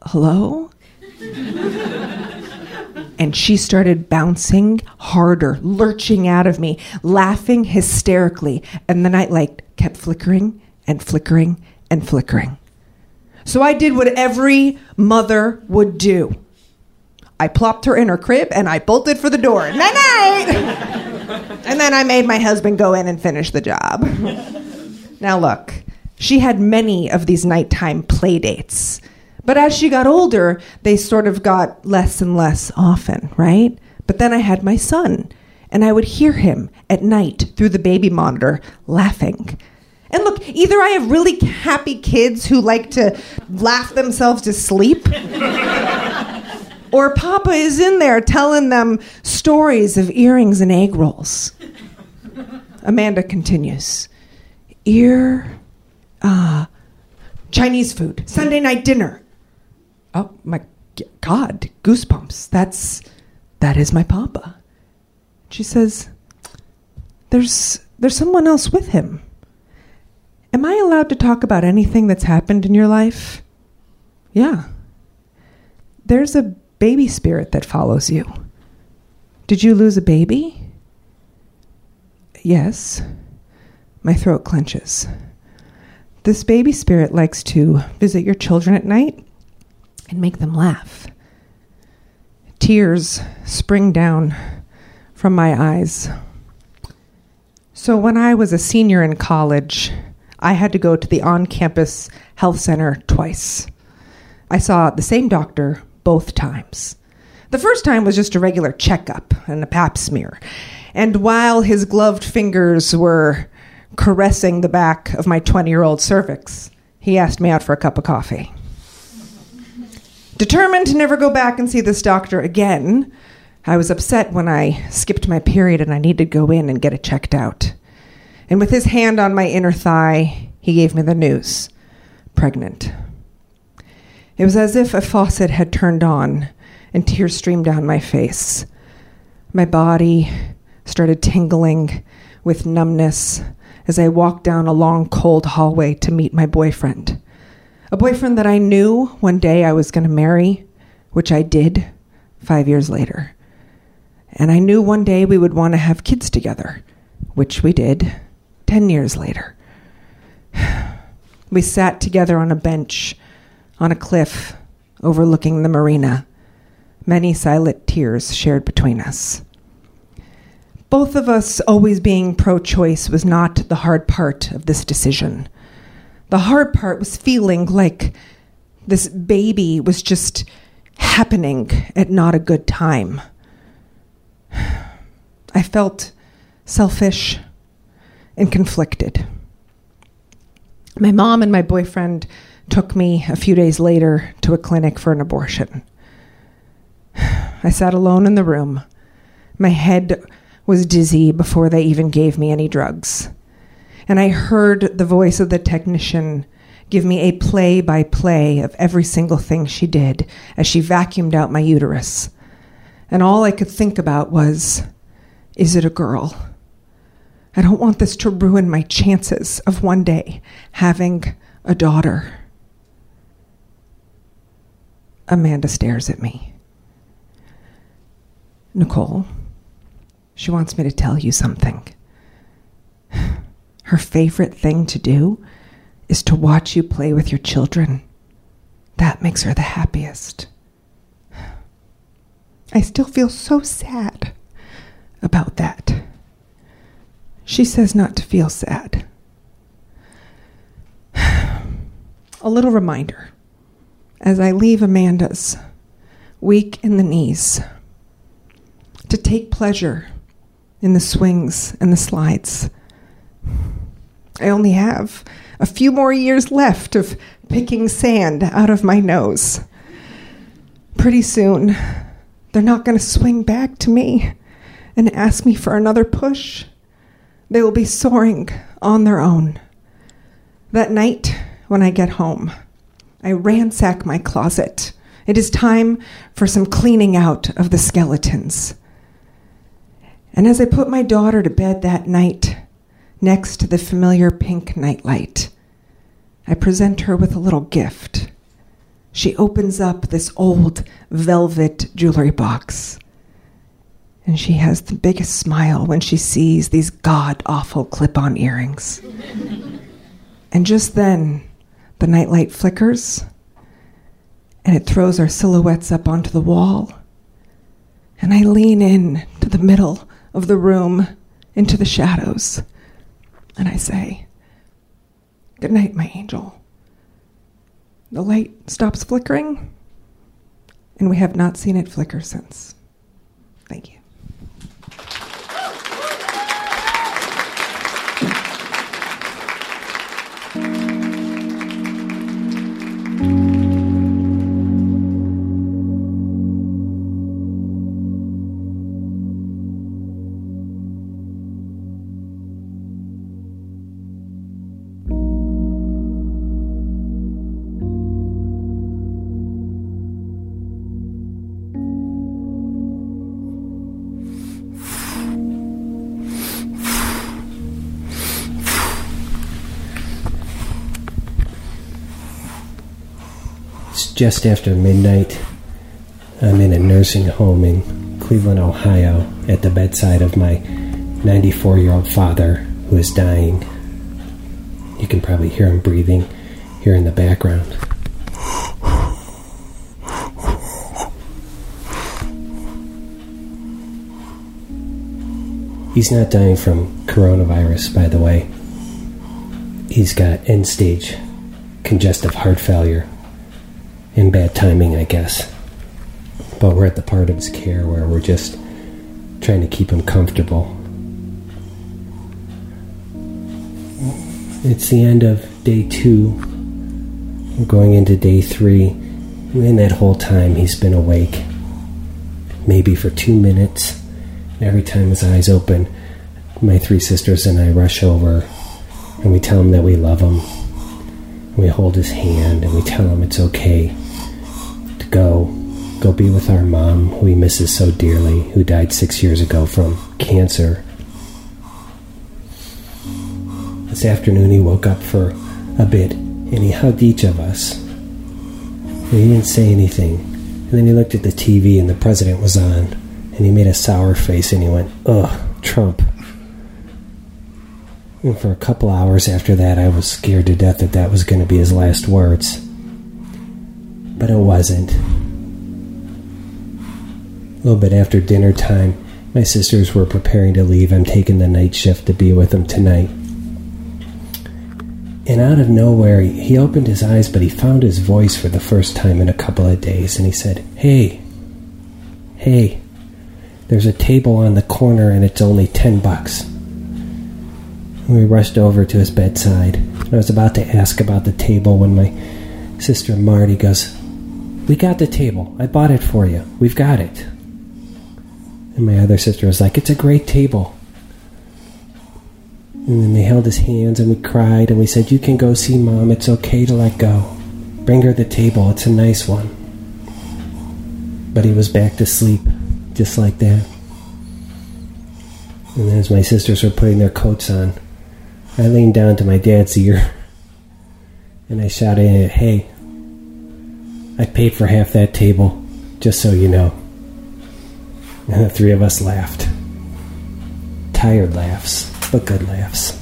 hello? and she started bouncing harder, lurching out of me, laughing hysterically. And the nightlight kept flickering and flickering and flickering. So I did what every mother would do. I plopped her in her crib and I bolted for the door. Night night! and then I made my husband go in and finish the job. now, look, she had many of these nighttime play dates. But as she got older, they sort of got less and less often, right? But then I had my son, and I would hear him at night through the baby monitor laughing. And look, either I have really happy kids who like to laugh themselves to sleep, or Papa is in there telling them stories of earrings and egg rolls. Amanda continues. Ear, ah, Chinese food, Sunday night dinner. Oh my God, goosebumps. That's, that is my Papa. She says, there's, there's someone else with him. Am I allowed to talk about anything that's happened in your life? Yeah. There's a baby spirit that follows you. Did you lose a baby? Yes. My throat clenches. This baby spirit likes to visit your children at night and make them laugh. Tears spring down from my eyes. So, when I was a senior in college, I had to go to the on campus health center twice. I saw the same doctor both times. The first time was just a regular checkup and a pap smear. And while his gloved fingers were caressing the back of my 20 year old cervix, he asked me out for a cup of coffee. Determined to never go back and see this doctor again, I was upset when I skipped my period and I needed to go in and get it checked out. And with his hand on my inner thigh, he gave me the news pregnant. It was as if a faucet had turned on and tears streamed down my face. My body started tingling with numbness as I walked down a long, cold hallway to meet my boyfriend. A boyfriend that I knew one day I was going to marry, which I did five years later. And I knew one day we would want to have kids together, which we did 10 years later. We sat together on a bench on a cliff overlooking the marina, many silent tears shared between us. Both of us always being pro choice was not the hard part of this decision. The hard part was feeling like this baby was just happening at not a good time. I felt selfish and conflicted. My mom and my boyfriend took me a few days later to a clinic for an abortion. I sat alone in the room. My head was dizzy before they even gave me any drugs. And I heard the voice of the technician give me a play by play of every single thing she did as she vacuumed out my uterus. And all I could think about was is it a girl? I don't want this to ruin my chances of one day having a daughter. Amanda stares at me. Nicole, she wants me to tell you something. Her favorite thing to do is to watch you play with your children. That makes her the happiest. I still feel so sad about that. She says not to feel sad. A little reminder as I leave Amanda's, weak in the knees, to take pleasure in the swings and the slides. I only have a few more years left of picking sand out of my nose. Pretty soon, they're not going to swing back to me and ask me for another push. They will be soaring on their own. That night, when I get home, I ransack my closet. It is time for some cleaning out of the skeletons. And as I put my daughter to bed that night, next to the familiar pink nightlight, I present her with a little gift. She opens up this old velvet jewelry box And she has the biggest smile when she sees these god awful clip on earrings. and just then, the nightlight flickers and it throws our silhouettes up onto the wall. And I lean in to the middle of the room into the shadows and I say, Good night, my angel. The light stops flickering, and we have not seen it flicker since. Thank you. It's just after midnight. I'm in a nursing home in Cleveland, Ohio, at the bedside of my 94 year old father who is dying. You can probably hear him breathing here in the background. He's not dying from coronavirus, by the way. He's got end stage congestive heart failure and bad timing, I guess. But we're at the part of his care where we're just trying to keep him comfortable. It's the end of day two. We're going into day three. And in that whole time, he's been awake. Maybe for two minutes. Every time his eyes open, my three sisters and I rush over and we tell him that we love him. We hold his hand and we tell him it's okay go. Go be with our mom, who he misses so dearly, who died six years ago from cancer. This afternoon he woke up for a bit and he hugged each of us. And he didn't say anything. And then he looked at the TV and the president was on. And he made a sour face and he went, Ugh, Trump. And for a couple hours after that, I was scared to death that that was going to be his last words. But it wasn't. A little bit after dinner time, my sisters were preparing to leave. I'm taking the night shift to be with them tonight. And out of nowhere, he opened his eyes, but he found his voice for the first time in a couple of days. And he said, Hey, hey, there's a table on the corner and it's only 10 bucks. We rushed over to his bedside. I was about to ask about the table when my sister Marty goes, We got the table. I bought it for you. We've got it. And my other sister was like, It's a great table. And then they held his hands and we cried and we said, You can go see mom. It's okay to let go. Bring her the table. It's a nice one. But he was back to sleep, just like that. And as my sisters were putting their coats on, I leaned down to my dad's ear and I shouted Hey, I paid for half that table, just so you know. And the three of us laughed. Tired laughs, but good laughs.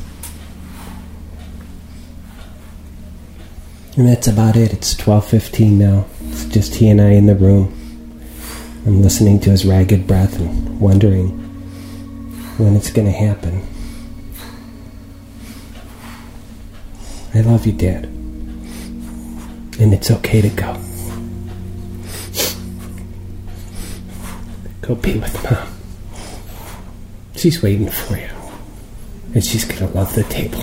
And that's about it. It's 12:15 now. It's just he and I in the room. I'm listening to his ragged breath and wondering when it's going to happen. I love you, Dad. And it's okay to go. Go be with Mom. She's waiting for you. And she's gonna love the table.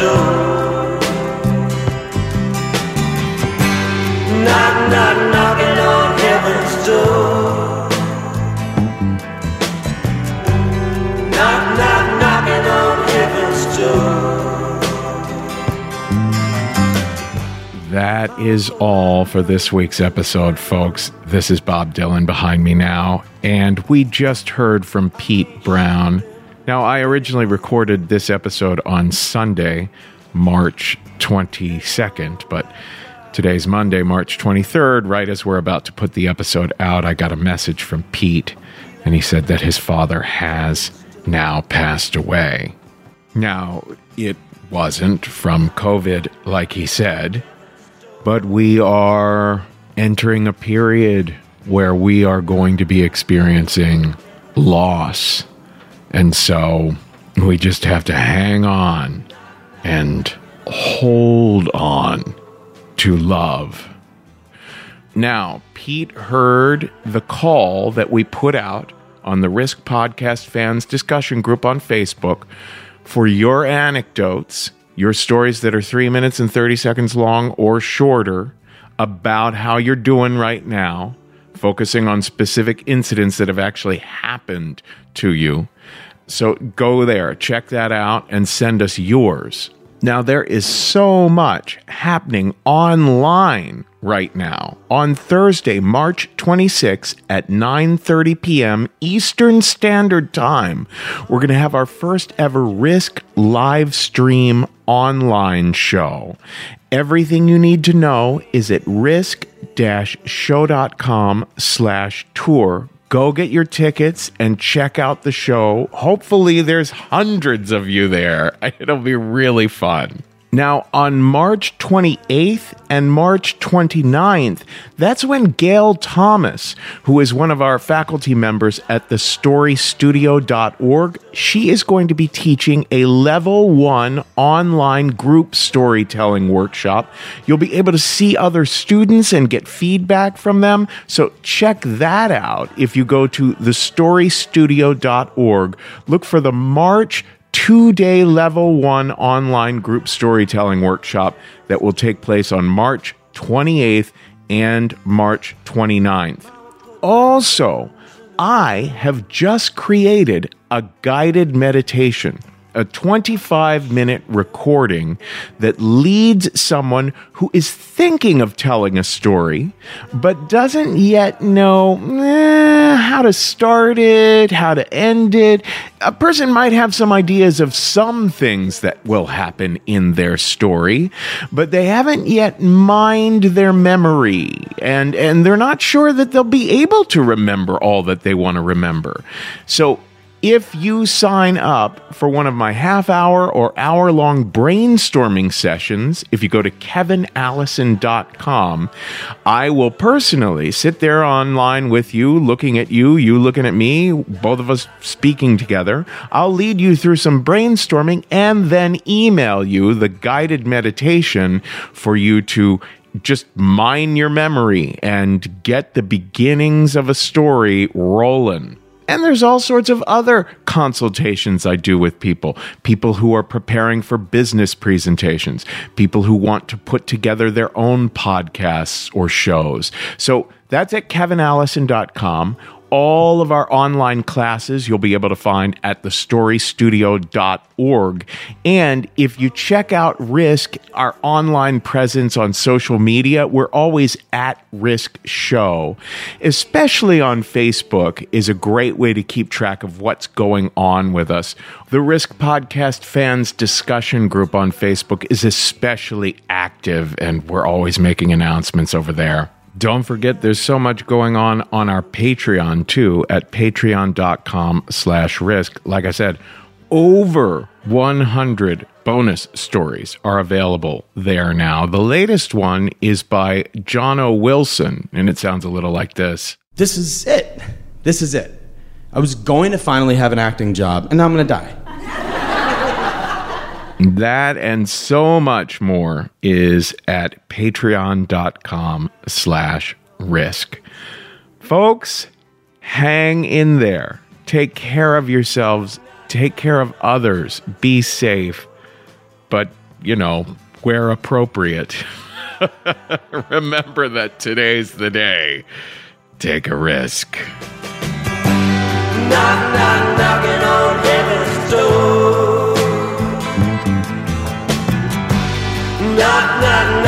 Knock, knock, knocking on heaven's door. Knock, knock, knocking on heaven's door. That is all for this week's episode, folks. This is Bob Dylan behind me now, and we just heard from Pete Brown. Now, I originally recorded this episode on Sunday, March 22nd, but today's Monday, March 23rd. Right as we're about to put the episode out, I got a message from Pete, and he said that his father has now passed away. Now, it wasn't from COVID, like he said, but we are entering a period where we are going to be experiencing loss. And so we just have to hang on and hold on to love. Now, Pete heard the call that we put out on the Risk Podcast Fans discussion group on Facebook for your anecdotes, your stories that are three minutes and 30 seconds long or shorter about how you're doing right now, focusing on specific incidents that have actually happened to you. So go there, check that out, and send us yours. Now, there is so much happening online right now. On Thursday, March 26th at 9:30 p.m. Eastern Standard Time, we're going to have our first ever Risk live stream online show. Everything you need to know is at risk-show.com slash tour go get your tickets and check out the show. Hopefully, there's hundreds of you there. It'll be really fun. Now, on March 28th and March 29th, that's when Gail Thomas, who is one of our faculty members at the storystudio.org, she is going to be teaching a level one online group storytelling workshop. You'll be able to see other students and get feedback from them. So check that out if you go to thestorystudio.org. Look for the March two day level one online group storytelling workshop that will take place on March 28th and March 29th. Also, I have just created a guided meditation, a 25 minute recording that leads someone who is thinking of telling a story, but doesn't yet know eh, how to start it, how to end it. A person might have some ideas of some things that will happen in their story, but they haven't yet mined their memory and, and they're not sure that they'll be able to remember all that they want to remember. So if you sign up for one of my half hour or hour long brainstorming sessions, if you go to kevinallison.com, I will personally sit there online with you, looking at you, you looking at me, both of us speaking together. I'll lead you through some brainstorming and then email you the guided meditation for you to just mine your memory and get the beginnings of a story rolling. And there's all sorts of other consultations I do with people. People who are preparing for business presentations, people who want to put together their own podcasts or shows. So that's at kevinallison.com. All of our online classes you'll be able to find at thestorystudio.org. And if you check out Risk, our online presence on social media, we're always at Risk Show. Especially on Facebook is a great way to keep track of what's going on with us. The Risk Podcast Fans discussion group on Facebook is especially active, and we're always making announcements over there. Don't forget, there's so much going on on our Patreon too at patreon.com slash risk. Like I said, over 100 bonus stories are available there now. The latest one is by John O. Wilson, and it sounds a little like this. This is it. This is it. I was going to finally have an acting job, and now I'm going to die. That and so much more is at patreon.com slash risk. Folks, hang in there. Take care of yourselves. Take care of others. Be safe. But, you know, where appropriate. Remember that today's the day. Take a risk. Knock, knock. knock, knock, knock.